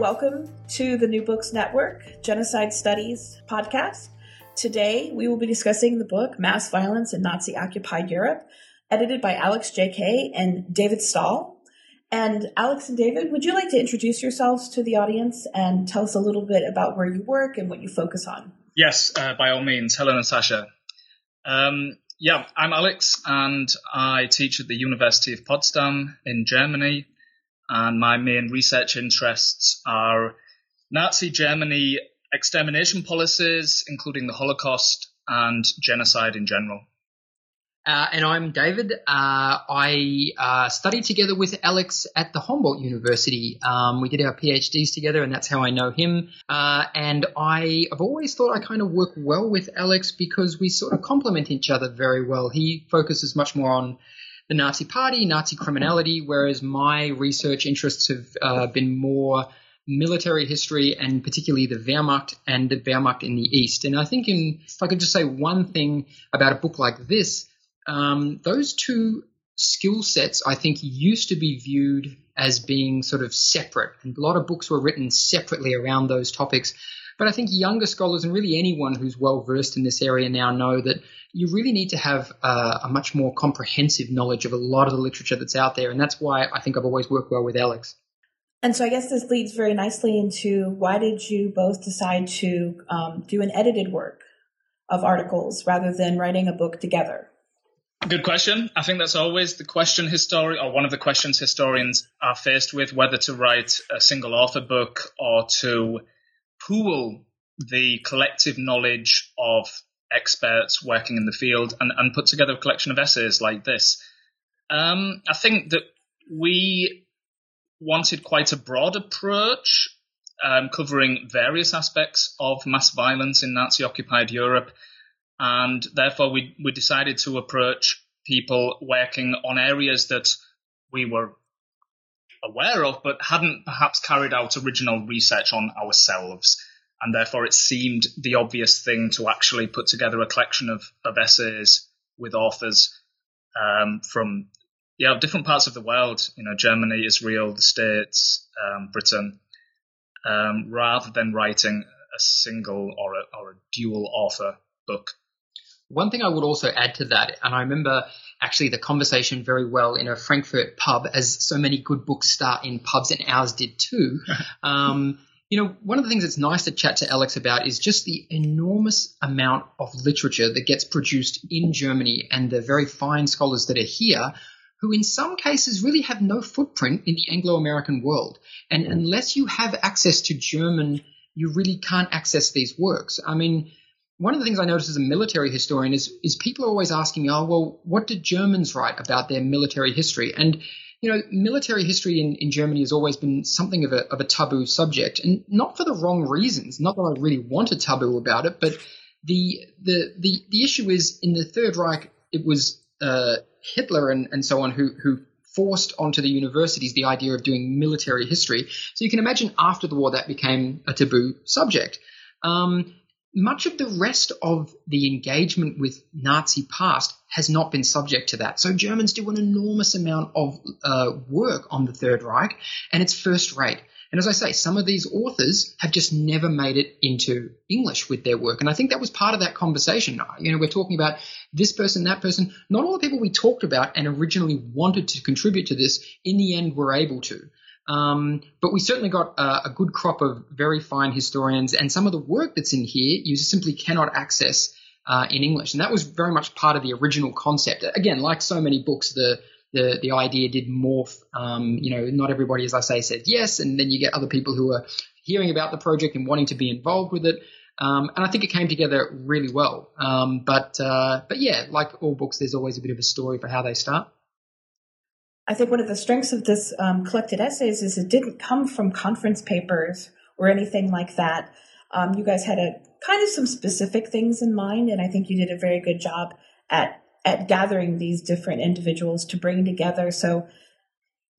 Welcome to the New Books Network Genocide Studies podcast. Today we will be discussing the book Mass Violence in Nazi Occupied Europe, edited by Alex J. Kay and David Stahel. And Alex and David, would you like to introduce yourselves to the audience and tell us a little bit about where you work and what you focus on? Yes, uh, by all means. Hello, Natasha. Um, yeah, I'm Alex, and I teach at the University of Potsdam in Germany and my main research interests are Nazi Germany extermination policies, including the Holocaust and genocide in general. Uh, and I'm David. Uh, I uh, studied together with Alex at the Humboldt University. Um, we did our PhDs together, and that's how I know him. Uh, and I, have always thought I kind of work well with Alex because we sort of complement each other very well. He focuses much more on the Nazi Party, Nazi criminality, whereas my research interests have uh, been more military history and particularly the Wehrmacht and the Wehrmacht in the East. And I think in, if I could just say one thing about a book like this, um, those two skill sets I think used to be viewed as being sort of separate. And a lot of books were written separately around those topics. But I think younger scholars and really anyone who's well versed in this area now know that you really need to have uh, a much more comprehensive knowledge of a lot of the literature that's out there. And that's why I think I've always worked well with Alex. And so I guess this leads very nicely into why did you both decide to um, do an edited work of articles rather than writing a book together? Good question. I think that's always the question historian or one of the questions historians are faced with whether to write a single author book or to pool the collective knowledge of experts working in the field and, and put together a collection of essays like this. Um, I think that we wanted quite a broad approach, um, covering various aspects of mass violence in Nazi occupied Europe. And therefore, we, we decided to approach people working on areas that we were aware of, but hadn't perhaps carried out original research on ourselves. And therefore, it seemed the obvious thing to actually put together a collection of, of essays with authors um, from yeah different parts of the world, you know, Germany, Israel, the States, um, Britain, um, rather than writing a single or a, or a dual author book. One thing I would also add to that, and I remember actually the conversation very well in a Frankfurt pub, as so many good books start in pubs, and ours did too. um, you know, one of the things that's nice to chat to Alex about is just the enormous amount of literature that gets produced in Germany and the very fine scholars that are here who in some cases really have no footprint in the Anglo-American world. And unless you have access to German, you really can't access these works. I mean, one of the things I notice as a military historian is is people are always asking me, oh, well, what did Germans write about their military history? And you know, military history in, in Germany has always been something of a of a taboo subject, and not for the wrong reasons. Not that I really want a taboo about it, but the the the the issue is in the Third Reich, it was uh, Hitler and, and so on who who forced onto the universities the idea of doing military history. So you can imagine after the war that became a taboo subject. Um, much of the rest of the engagement with Nazi past has not been subject to that. So Germans do an enormous amount of uh, work on the Third Reich, and it's first rate. And as I say, some of these authors have just never made it into English with their work. And I think that was part of that conversation. You know, we're talking about this person, that person. Not all the people we talked about and originally wanted to contribute to this in the end were able to. Um, but we certainly got a, a, good crop of very fine historians, and some of the work that's in here you simply cannot access uh, in English, and that was very much part of the original concept. Again, like so many books, the the, the idea did morph. Um, you know, not everybody, as I say, said yes, and then you get other people who are hearing about the project and wanting to be involved with it. Um, and I think it came together really well. Um, but uh, but yeah, like all books, there's always a bit of a story for how they start. I think one of the strengths of this um, collected essays is it didn't come from conference papers or anything like that. Um, you guys had a kind of some specific things in mind, and I think you did a very good job at at gathering these different individuals to bring together. So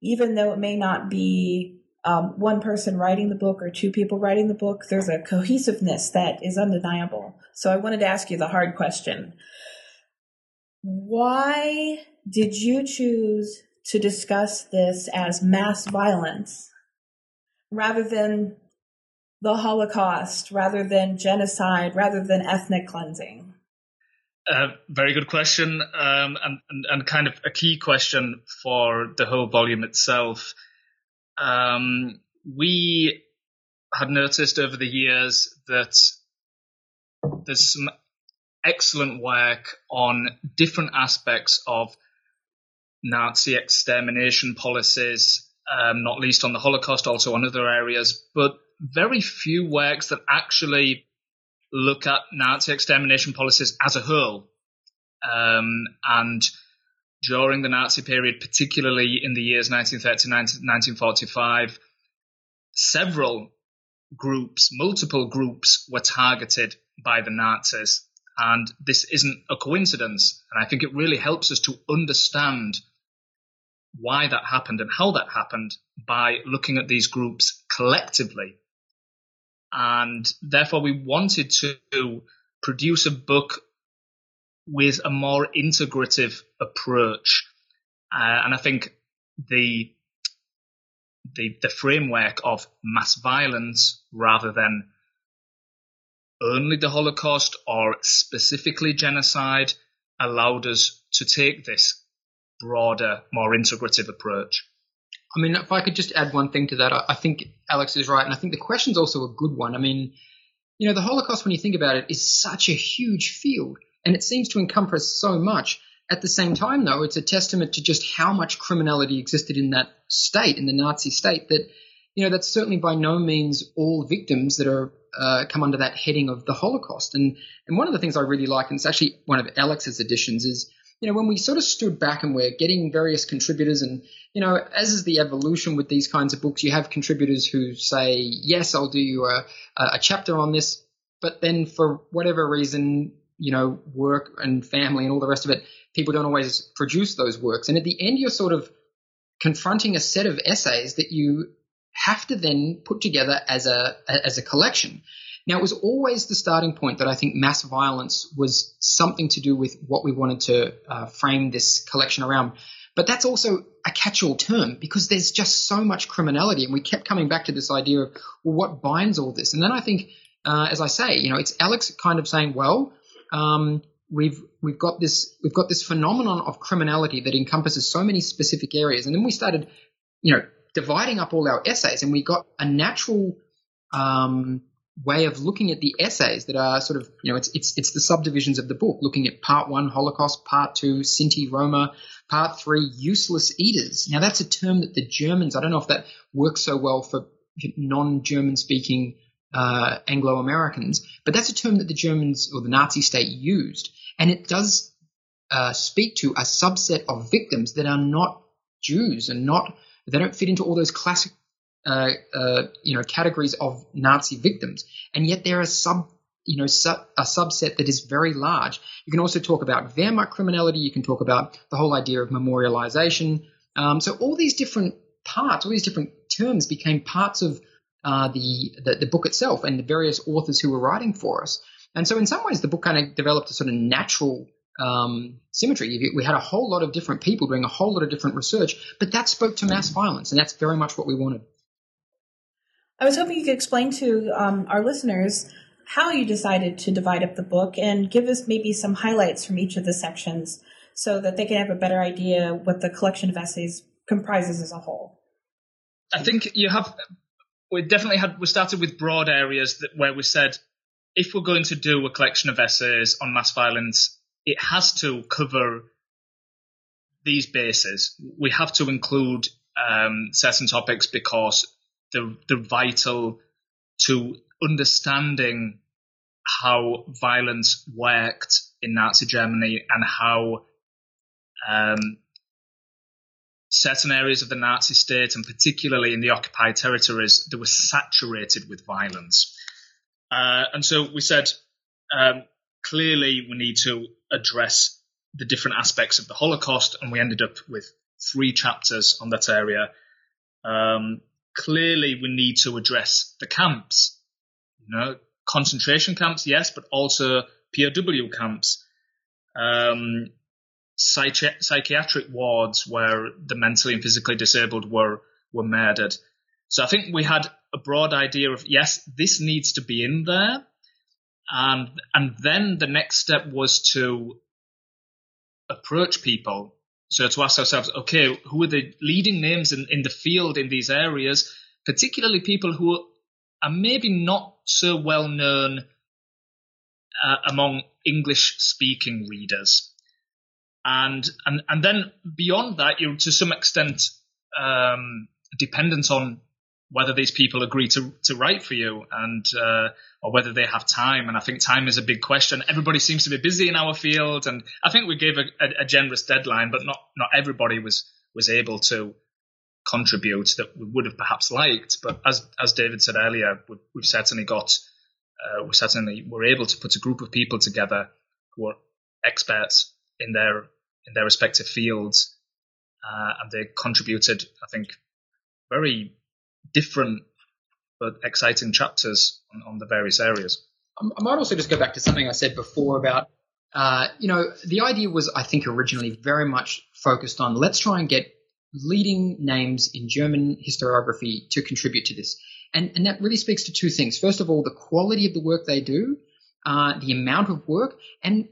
even though it may not be um, one person writing the book or two people writing the book, there's a cohesiveness that is undeniable. So I wanted to ask you the hard question. Why did you choose to discuss this as mass violence rather than the Holocaust, rather than genocide, rather than ethnic cleansing? Uh, very good question, um, and, and, and kind of a key question for the whole volume itself. Um, we had noticed over the years that there's some excellent work on different aspects of Nazi extermination policies, um, not least on the Holocaust, also on other areas, but very few works that actually look at Nazi extermination policies as a whole. Um, and during the Nazi period, particularly in the years 1930 to 1945, several groups, multiple groups, were targeted by the Nazis. And this isn't a coincidence. And I think it really helps us to understand why that happened and how that happened by looking at these groups collectively. And therefore, we wanted to produce a book with a more integrative approach. Uh, and I think the, the, the framework of mass violence rather than only the Holocaust or specifically genocide allowed us to take this broader, more integrative approach. I mean, if I could just add one thing to that, I, think Alex is right, and I think the question's also a good one. I mean, you know, the Holocaust, when you think about it, is such a huge field, and it seems to encompass so much. At the same time, though, it's a testament to just how much criminality existed in that state, in the Nazi state, that, you know, that's certainly by no means all victims that are uh, come under that heading of the Holocaust. And and one of the things I really like, and it's actually one of Alex's additions, is you know, when we sort of stood back and we're getting various contributors and, you know, as is the evolution with these kinds of books, you have contributors who say, yes, I'll do you a, a chapter on this. But then for whatever reason, you know, work and family and all the rest of it, people don't always produce those works. And at the end, you're sort of confronting a set of essays that you have to then put together as a, as a collection. Now, it was always the starting point that I think mass violence was something to do with what we wanted to uh, frame this collection around. But that's also a catch-all term because there's just so much criminality, and we kept coming back to this idea of well, what binds all this? And then I think, uh, as I say, you know, it's Alex kind of saying, well, um, we've we've got this we've got this phenomenon of criminality that encompasses so many specific areas, and then we started, you know, dividing up all our essays, and we got a natural um, way of looking at the essays that are sort of, you know, it's, it's, it's the subdivisions of the book, looking at part one, Holocaust, part two, Sinti Roma, part three, useless eaters. Now, that's a term that the Germans, I don't know if that works so well for non German speaking uh, Anglo Americans, but that's a term that the Germans or the Nazi state used. And it does uh, speak to a subset of victims that are not Jews and not, they don't fit into all those classic uh, uh, you know categories of Nazi victims, and yet there are sub you know su- a subset that is very large. You can also talk about Wehrmacht criminality. You can talk about the whole idea of memorialization. Um, so all these different parts, all these different terms became parts of uh, the, the, the book itself and the various authors who were writing for us. And so in some ways, the book kind of developed a sort of natural um, symmetry. We had a whole lot of different people doing a whole lot of different research, but that spoke to mass violence, and that's very much what we wanted. I was hoping you could explain to um, our listeners how you decided to divide up the book and give us maybe some highlights from each of the sections so that they can have a better idea what the collection of essays comprises as a whole. I think you have. We definitely had. We started with broad areas that where we said if we're going to do a collection of essays on mass violence, it has to cover these bases. We have to include um, certain topics because they're vital to understanding how violence worked in Nazi Germany and how um, certain areas of the Nazi state, and particularly in the occupied territories, they were saturated with violence. Uh, and so we said, um, clearly we need to address the different aspects of the Holocaust, and we ended up with three chapters on that area. Um, clearly, we need to address the camps. You know, concentration camps, yes, but also POW camps, um, psychi- psychiatric wards where the mentally and physically disabled were were murdered. So I think we had a broad idea of yes, this needs to be in there, and and then the next step was to approach people. So to ask ourselves, okay, who are the leading names in, in the field in these areas, particularly people who are maybe not so well known uh, among English speaking readers. And, and, and then beyond that, you're to some extent, um, dependent on whether these people agree to, to write for you and, uh, or whether they have time. And I think time is a big question. Everybody seems to be busy in our field. And I think we gave a, a, a generous deadline, but not, not everybody was, was able to contribute that we would have perhaps liked. But as, as David said earlier, we've, we've certainly got uh, we certainly were able to put a group of people together who are experts in their in their respective fields, uh, and they contributed, I think, very different but exciting chapters on, on the various areas. I might also just go back to something I said before about, uh, you know, the idea was, I think, originally very much focused on let's try and get leading names in German historiography to contribute to this. And, and that really speaks to two things. First of all, the quality of the work they do, uh, the amount of work, and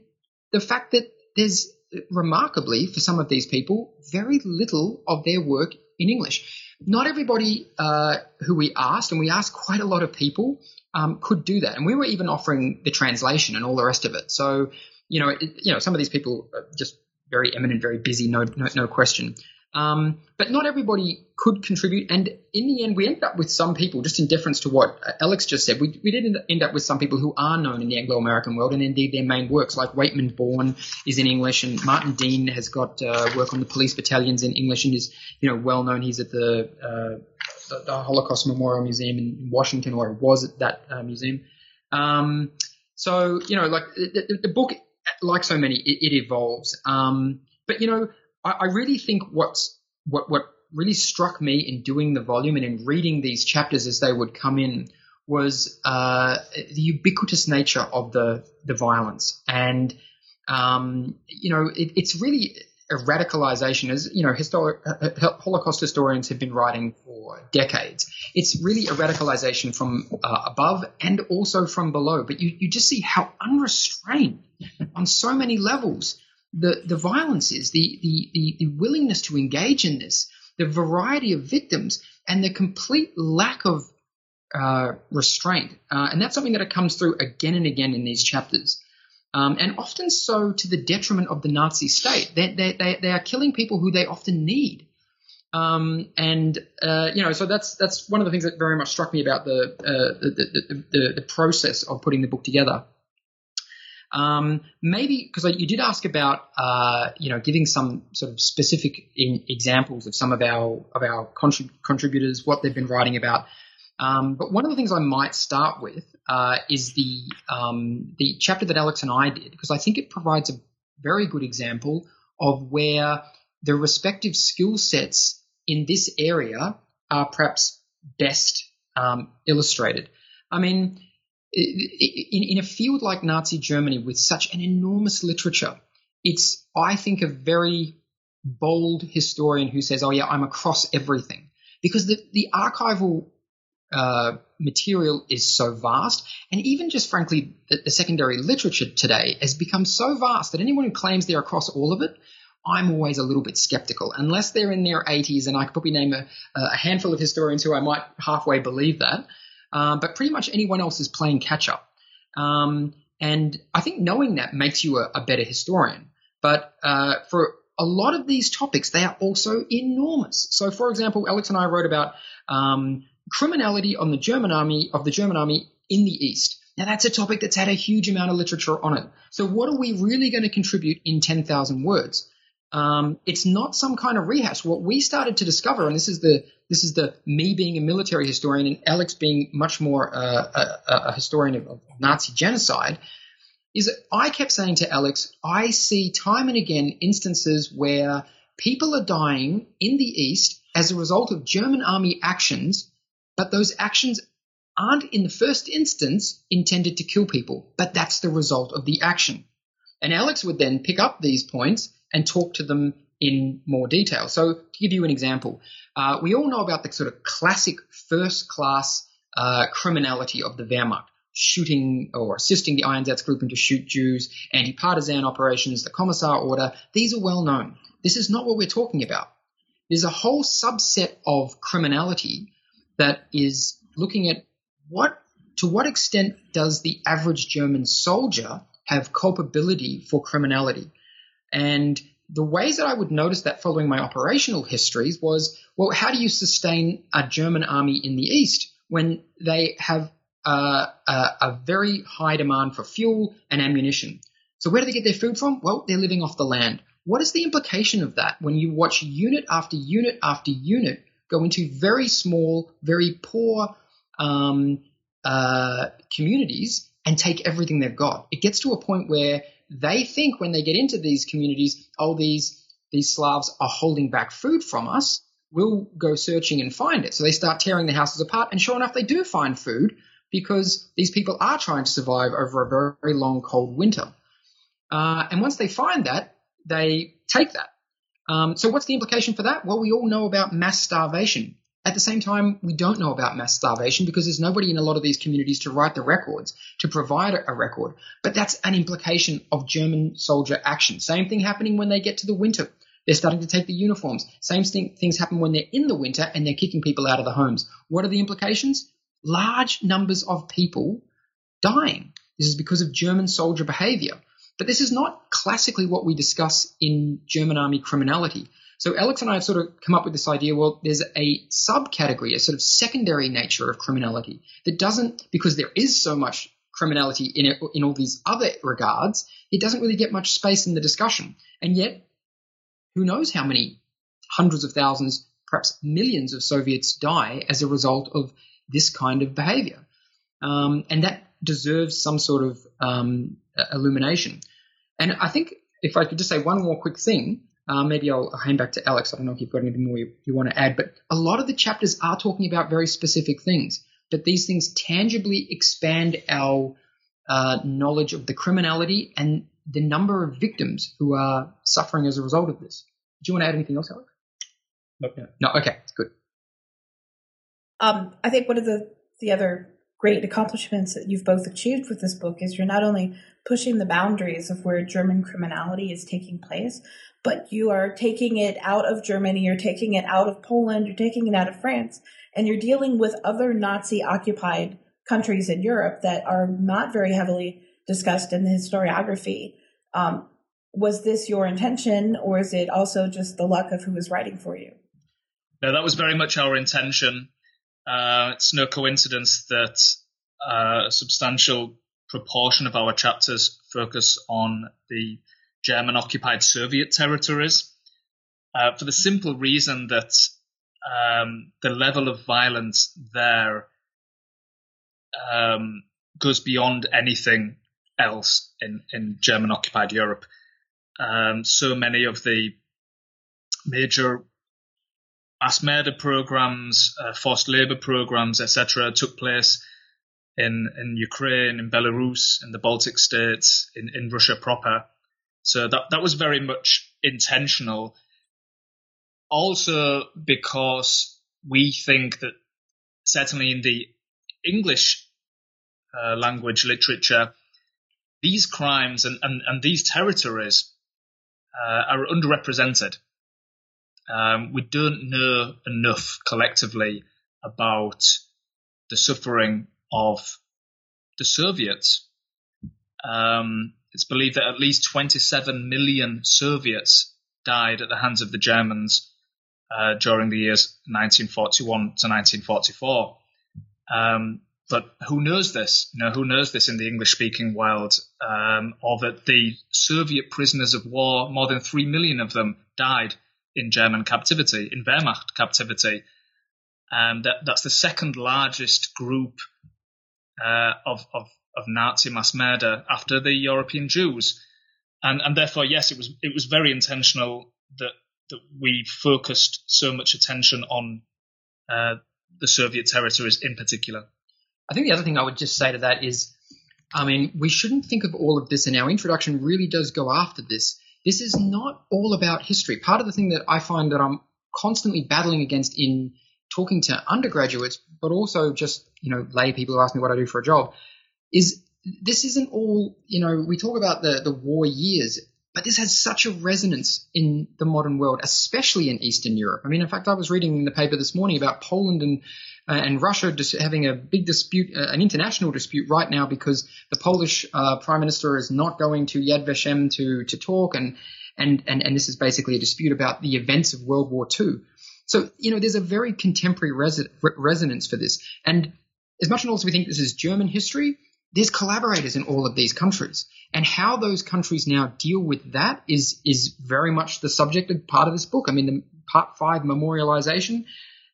the fact that there's remarkably, for some of these people, very little of their work in English. Not everybody uh, who we asked, and we asked quite a lot of people, um, could do that. And we were even offering the translation and all the rest of it. So, you know, it, you know, some of these people are just very eminent, very busy, no, no, no question. Um, but not everybody could contribute. And in the end, we ended up with some people, just in deference to what Alex just said, we, we did end up with some people who are known in the Anglo American world, and indeed their main works, like Waitman Beorn is in English, and Martin Dean has got uh, work on the police battalions in English and is you know well known. He's at the, uh, the, the, Holocaust Memorial Museum in Washington, or was at that uh, museum. Um, so, you know, like the, the, book, like so many, it, it evolves. Um, but, you know, I, I really think what's what what really struck me in doing the volume and in reading these chapters as they would come in was uh, the ubiquitous nature of the the violence, and um, you know it, it's really a radicalization. As you know, historic uh, uh, Holocaust historians have been writing for decades. It's really a radicalization from uh, above and also from below. But you you just see how unrestrained on so many levels the, the violence is, the, the, the, the willingness to engage in this, the variety of victims, and the complete lack of uh, restraint. Uh, and that's something that it comes through again and again in these chapters. Um, and often so to the detriment of the Nazi state. They, they, they, they are killing people who they often need. Um, and uh, you know, so that's that's one of the things that very much struck me about the, uh, the, the, the, the process of putting the book together. Um, maybe because you did ask about, uh, you know, giving some sort of specific examples of some of our of our contrib- contributors, what they've been writing about. Um, but one of the things I might start with uh, is the um, the chapter that Alex and I did because I think it provides a very good example of where the respective skill sets in this area are perhaps best um, illustrated. I mean, in, a field like Nazi Germany with such an enormous literature, it's, I think, a very bold historian who says, oh, yeah, I'm across everything. Because the, the archival uh, material is so vast, and even just frankly, the, the, secondary literature today has become so vast that anyone who claims they're across all of it, I'm always a little bit skeptical. Unless they're in their 80s, and I could probably name a, a handful of historians who I might halfway believe that. Um, but pretty much anyone else is playing catch up. Um, and I think knowing that makes you a, a better historian. But uh, for a lot of these topics, they are also enormous. So, for example, Alex and I wrote about um, criminality on the German army of the German army in the East. Now, that's a topic that's had a huge amount of literature on it. So, what are we really going to contribute in 10,000 words? Um, it's not some kind of rehash. What we started to discover, and this is the this is the me being a military historian and Alex being much more uh, a, a, historian of, of Nazi genocide, is that I kept saying to Alex, I see time and again instances where people are dying in the East as a result of German army actions, but those actions aren't in the first instance intended to kill people, but that's the result of the action. And Alex would then pick up these points and talk to them in more detail. So, to give you an example, uh, we all know about the sort of classic first class uh, criminality of the Wehrmacht shooting or assisting the Einsatzgruppen to shoot Jews, anti partisan operations, the Commissar order. These are well known. This is not what we're talking about. There's a whole subset of criminality that is looking at what to what extent does the average German soldier have culpability for criminality? And the ways that I would notice that following my operational histories was, well, how do you sustain a German army in the East when they have a, a, very high demand for fuel and ammunition? So where do they get their food from? Well, they're living off the land. What is the implication of that when you watch unit after unit after unit go into very small, very poor um, uh, communities and take everything they've got? It gets to a point where they think when they get into these communities, oh, these these Slavs are holding back food from us. We'll go searching and find it. So they start tearing the houses apart, and sure enough, they do find food because these people are trying to survive over a very, long cold winter. Uh, and once they find that, they take that. Um, so what's the implication for that? Well, we all know about mass starvation. At the same time, we don't know about mass starvation because there's nobody in a lot of these communities to write the records, to provide a record. But that's an implication of German soldier action. Same thing happening when they get to the winter. They're starting to take the uniforms. Same thing, things happen when they're in the winter and they're kicking people out of the homes. What are the implications? Large numbers of people dying. This is because of German soldier behavior. But this is not classically what we discuss in German army criminality. So Alex and I have sort of come up with this idea. Well, there's a subcategory, a sort of secondary nature of criminality that doesn't, because there is so much criminality in it, in all these other regards, it doesn't really get much space in the discussion. And yet, who knows how many hundreds of thousands, perhaps millions of Soviets die as a result of this kind of behavior. Um, and that deserves some sort of um, illumination. And I think if I could just say one more quick thing, uh, maybe I'll hand back to Alex. I don't know if you've got anything more you, you want to add, but a lot of the chapters are talking about very specific things. But these things tangibly expand our uh, knowledge of the criminality and the number of victims who are suffering as a result of this. Do you want to add anything else, Alex? Okay. No. Okay. Good. Um, I think one of the the other great accomplishments that you've both achieved with this book is you're not only pushing the boundaries of where German criminality is taking place, but you are taking it out of Germany, you're taking it out of Poland, you're taking it out of France, and you're dealing with other Nazi occupied countries in Europe that are not very heavily discussed in the historiography. Um, was this your intention, or is it also just the luck of who was writing for you? No, that was very much our intention. Uh, it's no coincidence that uh, a substantial proportion of our chapters focus on the German occupied Soviet territories uh, for the simple reason that um, the level of violence there um, goes beyond anything else in, in German occupied Europe. Um, so many of the major mass murder programs, uh, forced labor programs, etc., took place in in Ukraine, in Belarus, in the Baltic states, in, in Russia proper. So that that was very much intentional. Also because we think that certainly in the English uh, language literature, these crimes and, and, and these territories uh, are underrepresented. Um, we don't know enough collectively about the suffering of the Soviets. Um, it's believed that at least 27 million Soviets died at the hands of the Germans uh, during the years 1941 to 1944. Um, but who knows this? You know, who knows this in the English-speaking world? Um, or that the Soviet prisoners of war, more than three million of them, died in German captivity, in Wehrmacht captivity. And that, that's the second largest group uh, of, of, of Nazi mass murder after the European Jews. And, and therefore, yes, it was it was very intentional that that we focused so much attention on uh, the Soviet territories in particular. I think the other thing I would just say to that is, I mean, we shouldn't think of all of this, and our introduction really does go after this. This is not all about history. Part of the thing that I find that I'm constantly battling against in talking to undergraduates, but also just, you know, lay people who ask me what I do for a job, is this isn't all, you know, we talk about the, the war years, but this has such a resonance in the modern world, especially in Eastern Europe. I mean, in fact, I was reading in the paper this morning about Poland and uh, and Russia just having a big dispute, uh, an international dispute right now because the Polish uh, prime minister is not going to Yad Vashem to to talk, and and and and this is basically a dispute about the events of World War II. So you know, there's a very contemporary res- resonance for this, and as much as we think this is German history, there's collaborators in all of these countries. And how those countries now deal with that is is very much the subject of part of this book. I mean, the part five memorialization,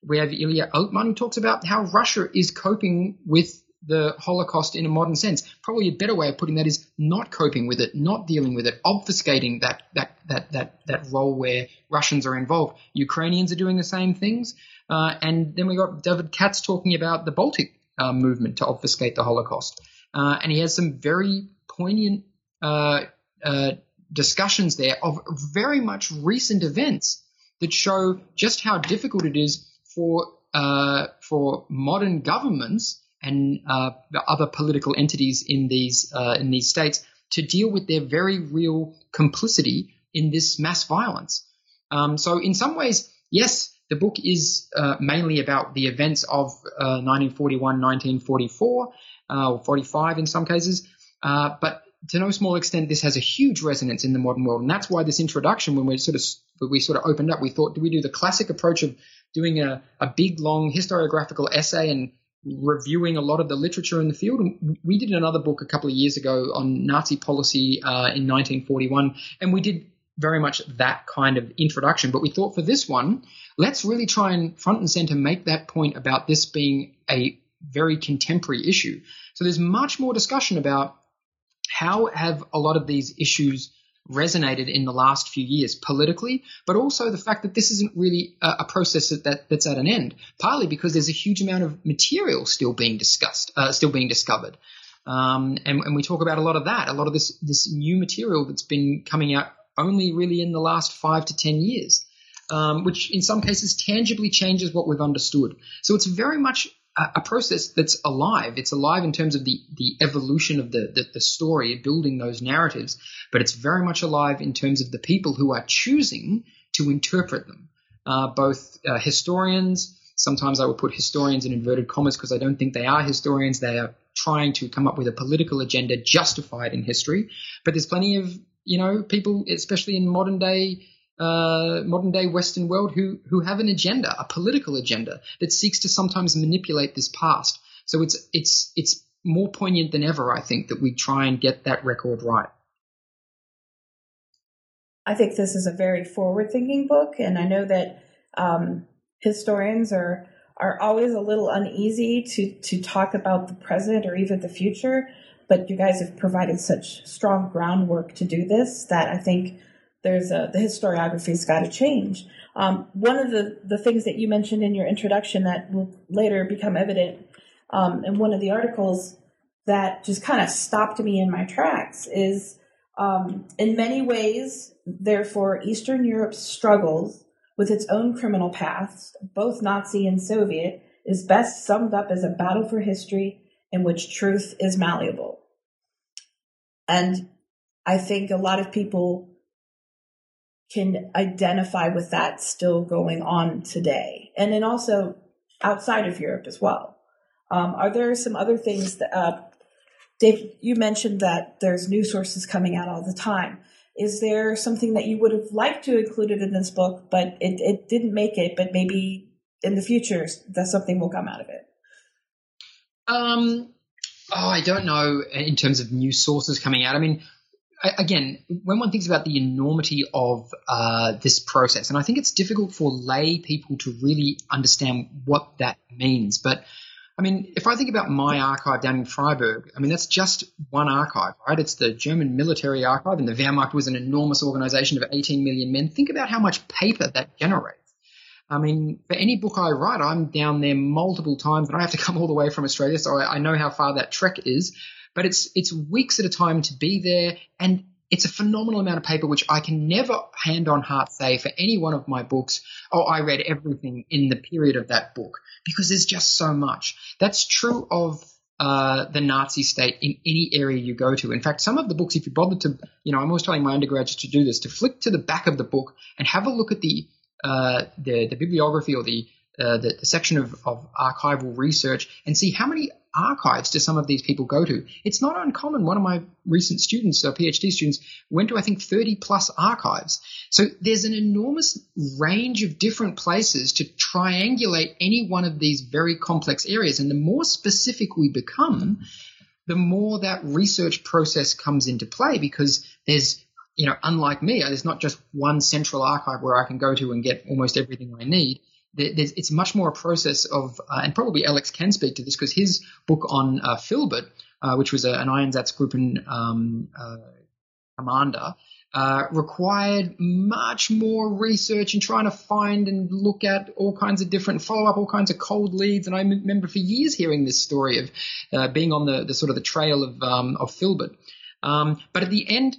we have Ilya Altman who talks about how Russia is coping with the Holocaust in a modern sense. Probably a better way of putting that is not coping with it, not dealing with it, obfuscating that that that that that role where Russians are involved. Ukrainians are doing the same things, uh, and then we got David Katz talking about the Baltic uh, movement to obfuscate the Holocaust. Uh, and he has some very poignant uh, uh, discussions there of very much recent events that show just how difficult it is for uh, for modern governments and uh, other political entities in these uh, in these states to deal with their very real complicity in this mass violence. Um, so, in some ways, yes, the book is uh, mainly about the events of uh, 1941, 1944, uh, or 45 in some cases. Uh, but to no small extent, this has a huge resonance in the modern world, and that's why this introduction, when we sort of we sort of opened up, we thought, do we do the classic approach of doing a, a big long historiographical essay and reviewing a lot of the literature in the field. And we did another book a couple of years ago on Nazi policy uh, in 1941, and we did very much that kind of introduction. But we thought for this one, let's really try and front and center make that point about this being a very contemporary issue. So there's much more discussion about how have a lot of these issues resonated in the last few years politically, but also the fact that this isn't really a, a process that, that, that's at an end. Partly because there's a huge amount of material still being discussed, uh, still being discovered. Um, and, and, we talk about a lot of that, a lot of this this new material that's been coming out only really in the last five to ten years, um, which in some cases tangibly changes what we've understood. So it's very much a process that's alive. It's alive in terms of the, the evolution of the, the, the, story, building those narratives, but it's very much alive in terms of the people who are choosing to interpret them. Uh, both uh, historians, sometimes I would put historians in inverted commas because I don't think they are historians. They are trying to come up with a political agenda justified in history. But there's plenty of, you know, people, especially in modern day uh, modern day Western world who who have an agenda, a political agenda that seeks to sometimes manipulate this past. So it's it's it's more poignant than ever, I think, that we try and get that record right. I think this is a very forward-thinking book, and I know that um, historians are are always a little uneasy to to talk about the present or even the future. But you guys have provided such strong groundwork to do this that I think there's a, the historiography's got to change. Um, one of the, the things that you mentioned in your introduction that will later become evident um, in one of the articles that just kind of stopped me in my tracks is um, in many ways, therefore, Eastern Europe's struggles with its own criminal past, both Nazi and Soviet, is best summed up as a battle for history in which truth is malleable. And I think a lot of people can identify with that still going on today. And then also outside of Europe as well. Um, are there some other things that, uh, Dave, you mentioned that there's new sources coming out all the time. Is there something that you would have liked to included in this book, but it, it didn't make it, but maybe in the future that something will come out of it? Um, oh, I don't know in terms of new sources coming out. I mean, again, when one thinks about the enormity of uh, this process, and I think it's difficult for lay people to really understand what that means. But I mean, if I think about my archive down in Freiburg, I mean, that's just one archive, right? It's the German military archive, and the Wehrmacht was an enormous organization of 18 million men. Think about how much paper that generates. I mean, for any book I write, I'm down there multiple times, and I have to come all the way from Australia, so I, I know how far that trek is. But it's it's weeks at a time to be there, and it's a phenomenal amount of paper which I can never hand on heart say for any one of my books. Oh, I read everything in the period of that book because there's just so much. That's true of uh, the Nazi state in any area you go to. In fact, some of the books, if you bother to, you know, I'm always telling my undergraduates to do this, to flick to the back of the book and have a look at the the, the bibliography or the, uh, the, the section of, of archival research and see how many archives do some of these people go to? It's not uncommon. One of my recent students, uh, PhD students, went to I think 30 plus archives. So there's an enormous range of different places to triangulate any one of these very complex areas. And the more specific we become, the more that research process comes into play because there's you know, unlike me, there's not just one central archive where I can go to and get almost everything I need it's much more a process of, uh, and probably Alex can speak to this because his book on uh, Filbert, uh, which was a, an Einsatzgruppen um, uh, commander, uh, required much more research and trying to find and look at all kinds of different follow up, all kinds of cold leads. And I remember for years hearing this story of uh, being on the, the sort of the trail of um, of Filbert. Um, but at the end,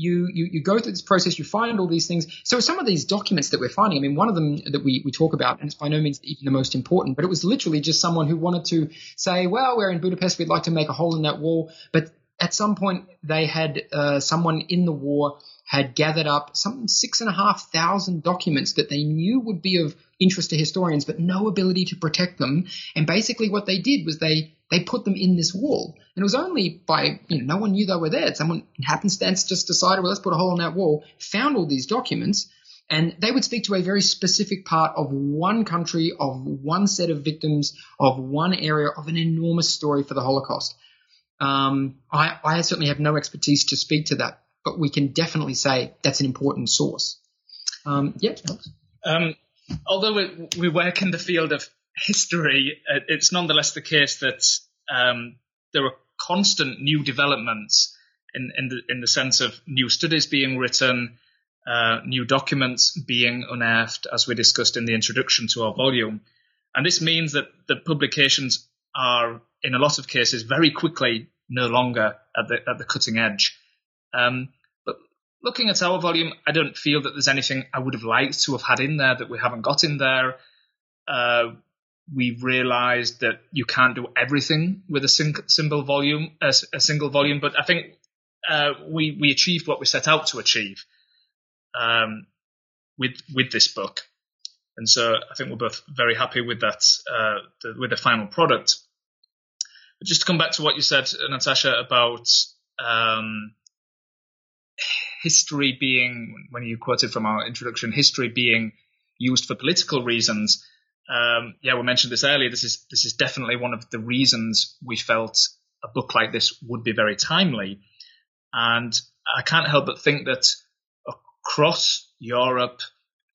you, you, you go through this process, you find all these things. So some of these documents that we're finding, I mean, one of them that we, we talk about, and it's by no means even the most important, but it was literally just someone who wanted to say, well, we're in Budapest, we'd like to make a hole in that wall. But at some point, they had uh, someone in the war had gathered up some six and a half thousand documents that they knew would be of interest to historians, but no ability to protect them. And basically, what they did was they they put them in this wall. And it was only by, you know, no one knew they were there. Someone in happenstance just decided, well, let's put a hole in that wall, found all these documents, and they would speak to a very specific part of one country, of one set of victims, of one area, of an enormous story for the Holocaust. Um, I, I certainly have no expertise to speak to that, but we can definitely say that's an important source. Um, yeah. Um, although we, we work in the field of history, it's nonetheless the case that um, there are constant new developments in, in, the, in the sense of new studies being written, uh, new documents being unearthed, as we discussed in the introduction to our volume. And this means that the publications are, in a lot of cases, very quickly no longer at the, at the cutting edge. Um, but looking at our volume, I don't feel that there's anything I would have liked to have had in there that we haven't got in there. Uh, we've realized that you can't do everything with a sing- single volume, a, a, single volume. But I think uh, we we achieved what we set out to achieve um, with with this book, and so I think we're both very happy with that uh, the, with the final product. But just to come back to what you said, Natasha, about um, history being when you quoted from our introduction, history being used for political reasons um, yeah, we mentioned this earlier. This is this is definitely one of the reasons we felt a book like this would be very timely. And I can't help but think that across Europe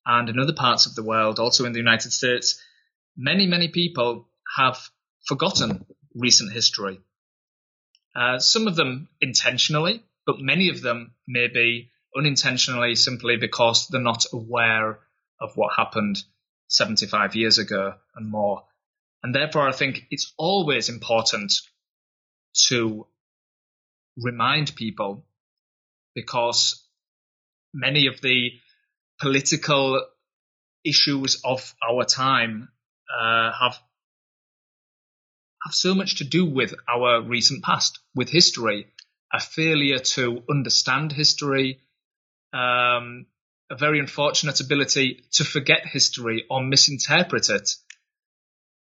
and in other parts of the world, also in the United States, many many people have forgotten recent history. Uh, some of them intentionally, but many of them maybe unintentionally, simply because they're not aware of what happened 75 years ago and more. And therefore, I think it's always important to remind people because many of the political issues of our time uh, have have so much to do with our recent past, with history, a failure to understand history, um, a very unfortunate ability to forget history or misinterpret it.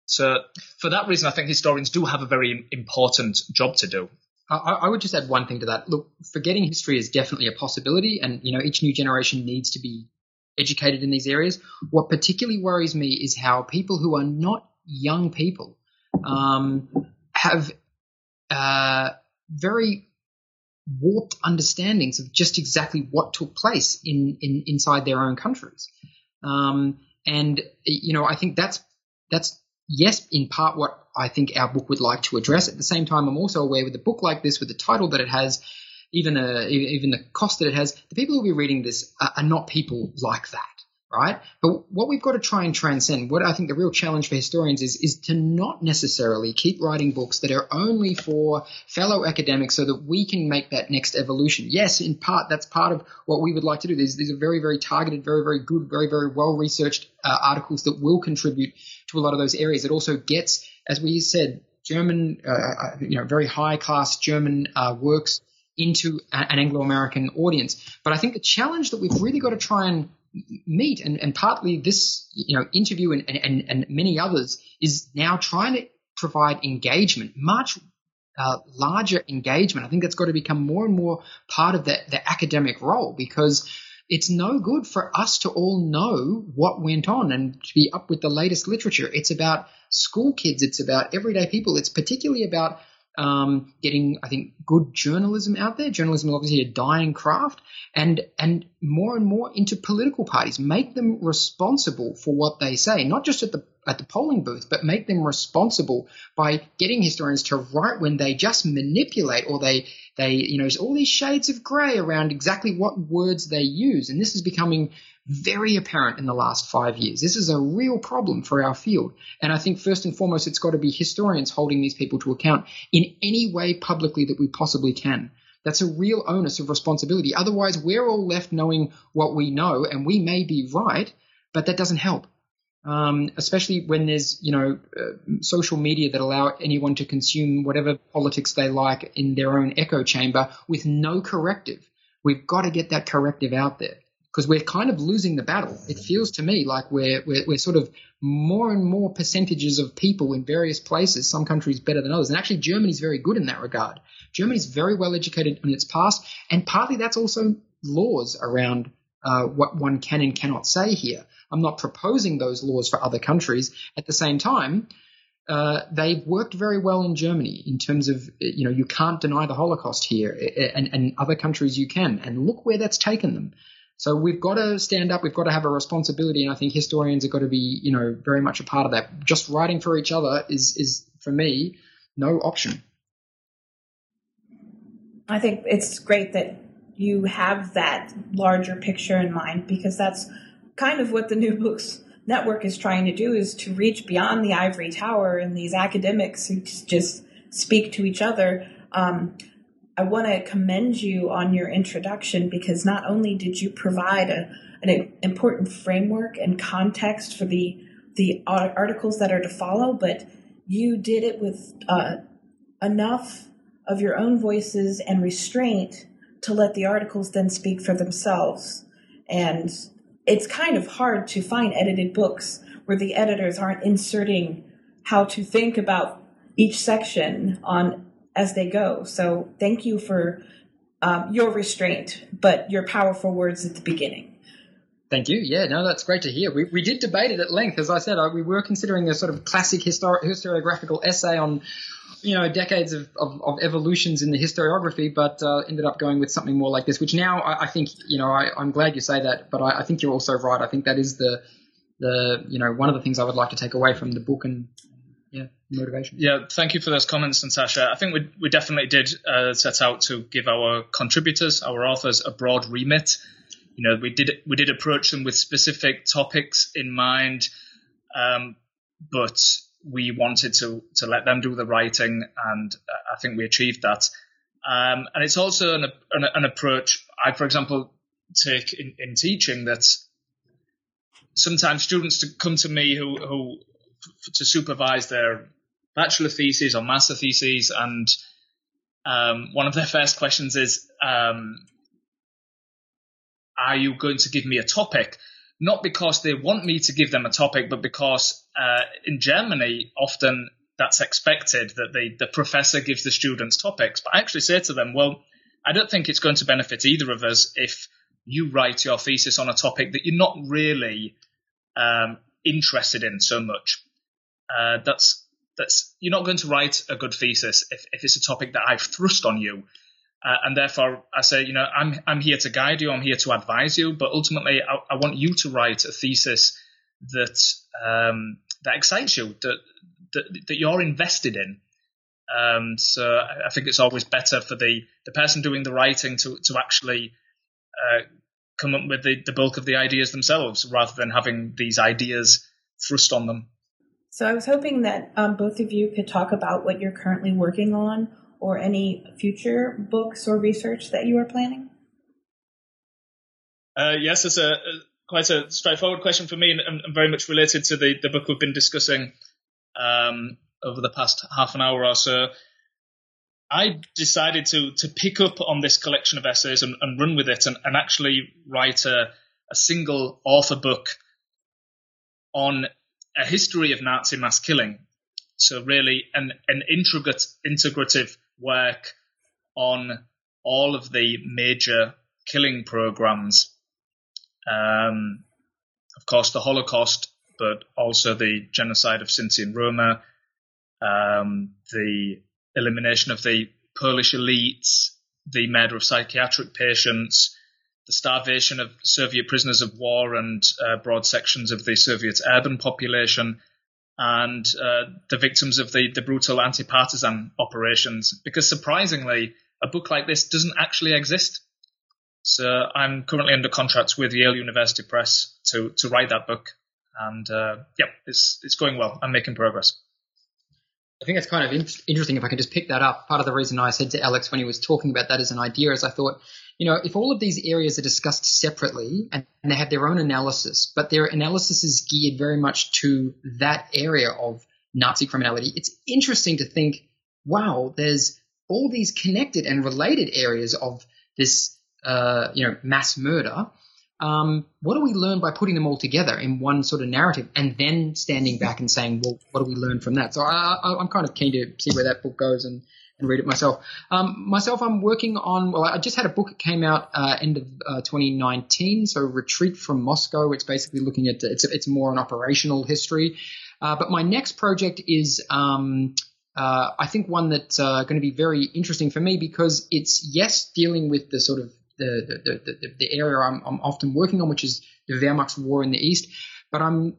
So, for that reason, I think historians do have a very important job to do. I, I, would just add one thing to that. Look, forgetting history is definitely a possibility, and you know each new generation needs to be educated in these areas. What particularly worries me is how people who are not young people um, have uh, very warped understandings of just exactly what took place in, in inside their own countries. Um, and you know, I think that's that's yes, in part what I think our book would like to address. At the same time, I'm also aware with a book like this, with the title that it has, even a, uh, even the cost that it has, the people who will be reading this are, are not people like that right? But what we've got to try and transcend, what I think the real challenge for historians is, is to not necessarily keep writing books that are only for fellow academics so that we can make that next evolution. Yes, in part, that's part of what we would like to do. These, these are very, very targeted, very, very good, very, very well researched uh, articles that will contribute to a lot of those areas. It also gets, as we said, German, uh, uh you know, very high class German uh, works into an Anglo-American audience. But I think the challenge that we've really got to try and meet and, and partly this you know interview and, and, and many others is now trying to provide engagement much uh, larger engagement. I think that's got to become more and more part of the, the academic role because it's no good for us to all know what went on and to be up with the latest literature. It's about school kids. It's about everyday people. It's particularly about um, getting, I think, good journalism out there. Journalism is obviously a dying craft, and and more and more into political parties. Make them responsible for what they say, not just at the at the polling booth, but make them responsible by getting historians to write when they just manipulate or they they you know all these shades of grey around exactly what words they use, and this is becoming very apparent in the last five years. This is a real problem for our field. And I think first and foremost, it's got to be historians holding these people to account in any way publicly that we possibly can. That's a real onus of responsibility. Otherwise, we're all left knowing what we know, and we may be right, but that doesn't help. Um, especially when there's you know uh, social media that allow anyone to consume whatever politics they like in their own echo chamber with no corrective. We've got to get that corrective out there because we're kind of losing the battle. It feels to me like we're, we're, we're sort of more and more percentages of people in various places, some countries better than others. And actually, Germany's very good in that regard. Germany's very well educated in its past, and partly that's also laws around uh, what one can and cannot say here. I'm not proposing those laws for other countries. At the same time, uh, they've worked very well in Germany in terms of, you know, you can't deny the Holocaust here, and, and other countries you can. And look where that's taken them. So we've got to stand up. We've got to have a responsibility, and I think historians have got to be, you know, very much a part of that. Just writing for each other is, is for me, no option. I think it's great that you have that larger picture in mind because that's kind of what the New Books Network is trying to do is to reach beyond the ivory tower and these academics who just speak to each other. Um, I want to commend you on your introduction because not only did you provide a, an important framework and context for the the articles that are to follow, but you did it with uh, enough of your own voices and restraint to let the articles then speak for themselves. And it's kind of hard to find edited books where the editors aren't inserting how to think about each section on as they go. So thank you for um, your restraint, but your powerful words at the beginning. Thank you. Yeah, no, that's great to hear. We, we did debate it at length. As I said, we were considering a sort of classic histori- historiographical essay on, you know, decades of, of, of evolutions in the historiography, but uh, ended up going with something more like this, which now I, I think, you know, I, am glad you say that, but I, I, think you're also right. I think that is the, the, you know, one of the things I would like to take away from the book and motivation. Yeah, thank you for those comments, Natasha. I think we, we definitely did uh, set out to give our contributors, our authors, a broad remit. You know, we did we did approach them with specific topics in mind, um, but we wanted to to let them do the writing, and I think we achieved that. Um, and it's also an, an, an, approach I, for example, take in, in teaching that sometimes students to come to me who who to supervise their bachelor theses or master theses, and um, one of their first questions is, um, "Are you going to give me a topic?" Not because they want me to give them a topic, but because uh, in Germany often that's expected that the, the professor gives the students topics. But I actually say to them, "Well, I don't think it's going to benefit either of us if you write your thesis on a topic that you're not really um, interested in so much." Uh, that's that's you're not going to write a good thesis if, if it's a topic that I've thrust on you. Uh, and therefore, I say, you know, I'm I'm here to guide you, I'm here to advise you, but ultimately, I, I want you to write a thesis that um, that excites you, that, that that you're invested in. Um, so I think it's always better for the, the person doing the writing to to actually uh, come up with the, the bulk of the ideas themselves, rather than having these ideas thrust on them. So I was hoping that um, both of you could talk about what you're currently working on or any future books or research that you are planning. Uh, yes, it's a, a, quite a straightforward question for me, and, and, very much related to the, the book we've been discussing um, over the past half an hour or so. I decided to to pick up on this collection of essays and, and run with it, and, and actually write a, a single author book on a history of Nazi mass killing. So really an, an intricate, integrative work on all of the major killing programs. Um, of course, the Holocaust, but also the genocide of Sinti and Roma, um, the elimination of the Polish elites, the murder of psychiatric patients, the starvation of Soviet prisoners of war and uh, broad sections of the Soviet urban population, and uh, the victims of the, the brutal anti partisan operations. Because surprisingly, a book like this doesn't actually exist. So I'm currently under contract with Yale University Press to, to write that book. And uh, yeah, it's, it's going well. I'm making progress. I think that's kind of in- interesting if I can just pick that up. Part of the reason I said to Alex when he was talking about that as an idea is I thought you know, if all of these areas are discussed separately and, they have their own analysis, but their analysis is geared very much to that area of Nazi criminality, it's interesting to think, wow, there's all these connected and related areas of this, uh, you know, mass murder. Um, what do we learn by putting them all together in one sort of narrative and then standing back and saying, well, what do we learn from that? So I, am kind of keen to see where that book goes and and read it myself. Um, myself, I'm working on. Well, I just had a book that came out uh, end of uh, 2019. So Retreat from Moscow. It's basically looking at it's it's more an operational history. Uh, but my next project is. Um, uh, I think one that's uh, going to be very interesting for me because it's yes dealing with the sort of the the, the, the area I'm, I'm often working on, which is the Wehrmacht's war in the East. But I'm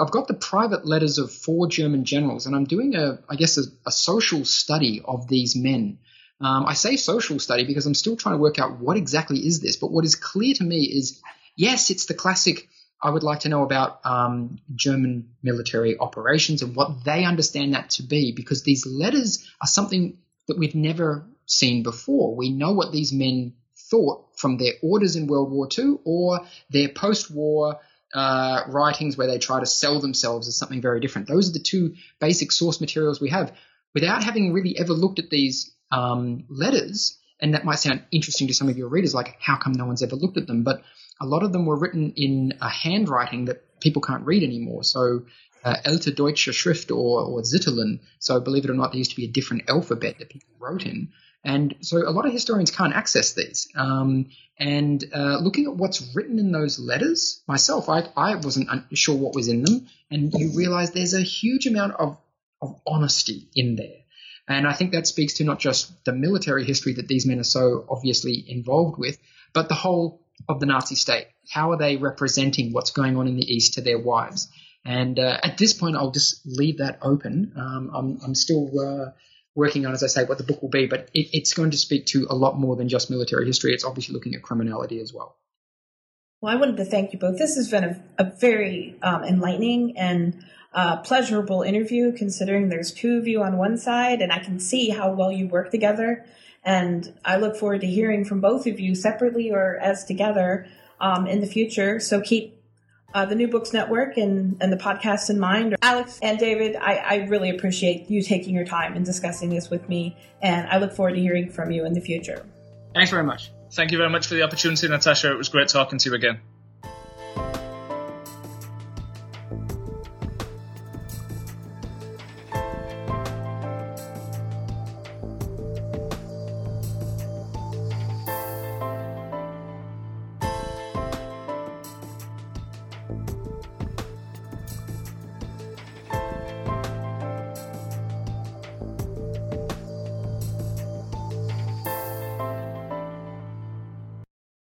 I've got the private letters of four German generals, and I'm doing a, I guess, a, a social study of these men. Um, I say social study because I'm still trying to work out what exactly is this. But what is clear to me is, yes, it's the classic. I would like to know about um, German military operations and what they understand that to be, because these letters are something that we've never seen before. We know what these men thought from their orders in World War II or their post-war uh, writings where they try to sell themselves as something very different. Those are the two basic source materials we have. Without having really ever looked at these um, letters, and that might sound interesting to some of your readers, like how come no one's ever looked at them? But a lot of them were written in a handwriting that people can't read anymore. So uh, Deutsche Schrift or, or Sütterlin. So believe it or not, there used to be a different alphabet that people wrote in. And so a lot of historians can't access these. Um, and uh, looking at what's written in those letters, myself, I, I wasn't sure what was in them. And you realize there's a huge amount of, of honesty in there. And I think that speaks to not just the military history that these men are so obviously involved with, but the whole of the Nazi state. How are they representing what's going on in the East to their wives? And uh, at this point, I'll just leave that open. Um, I'm, I'm, still uh, working on, as I say, what the book will be, but it, it's going to speak to a lot more than just military history. It's obviously looking at criminality as well. Well, I wanted to thank you both. This has been a, a very um, enlightening and uh, pleasurable interview, considering there's two of you on one side, and I can see how well you work together. And I look forward to hearing from both of you separately or as together um, in the future. So keep uh, the New Books Network and, and the podcast in mind. Alex and David, I, I really appreciate you taking your time and discussing this with me, and I look forward to hearing from you in the future. Thanks very much. Thank you very much for the opportunity, Natasha. It was great talking to you again.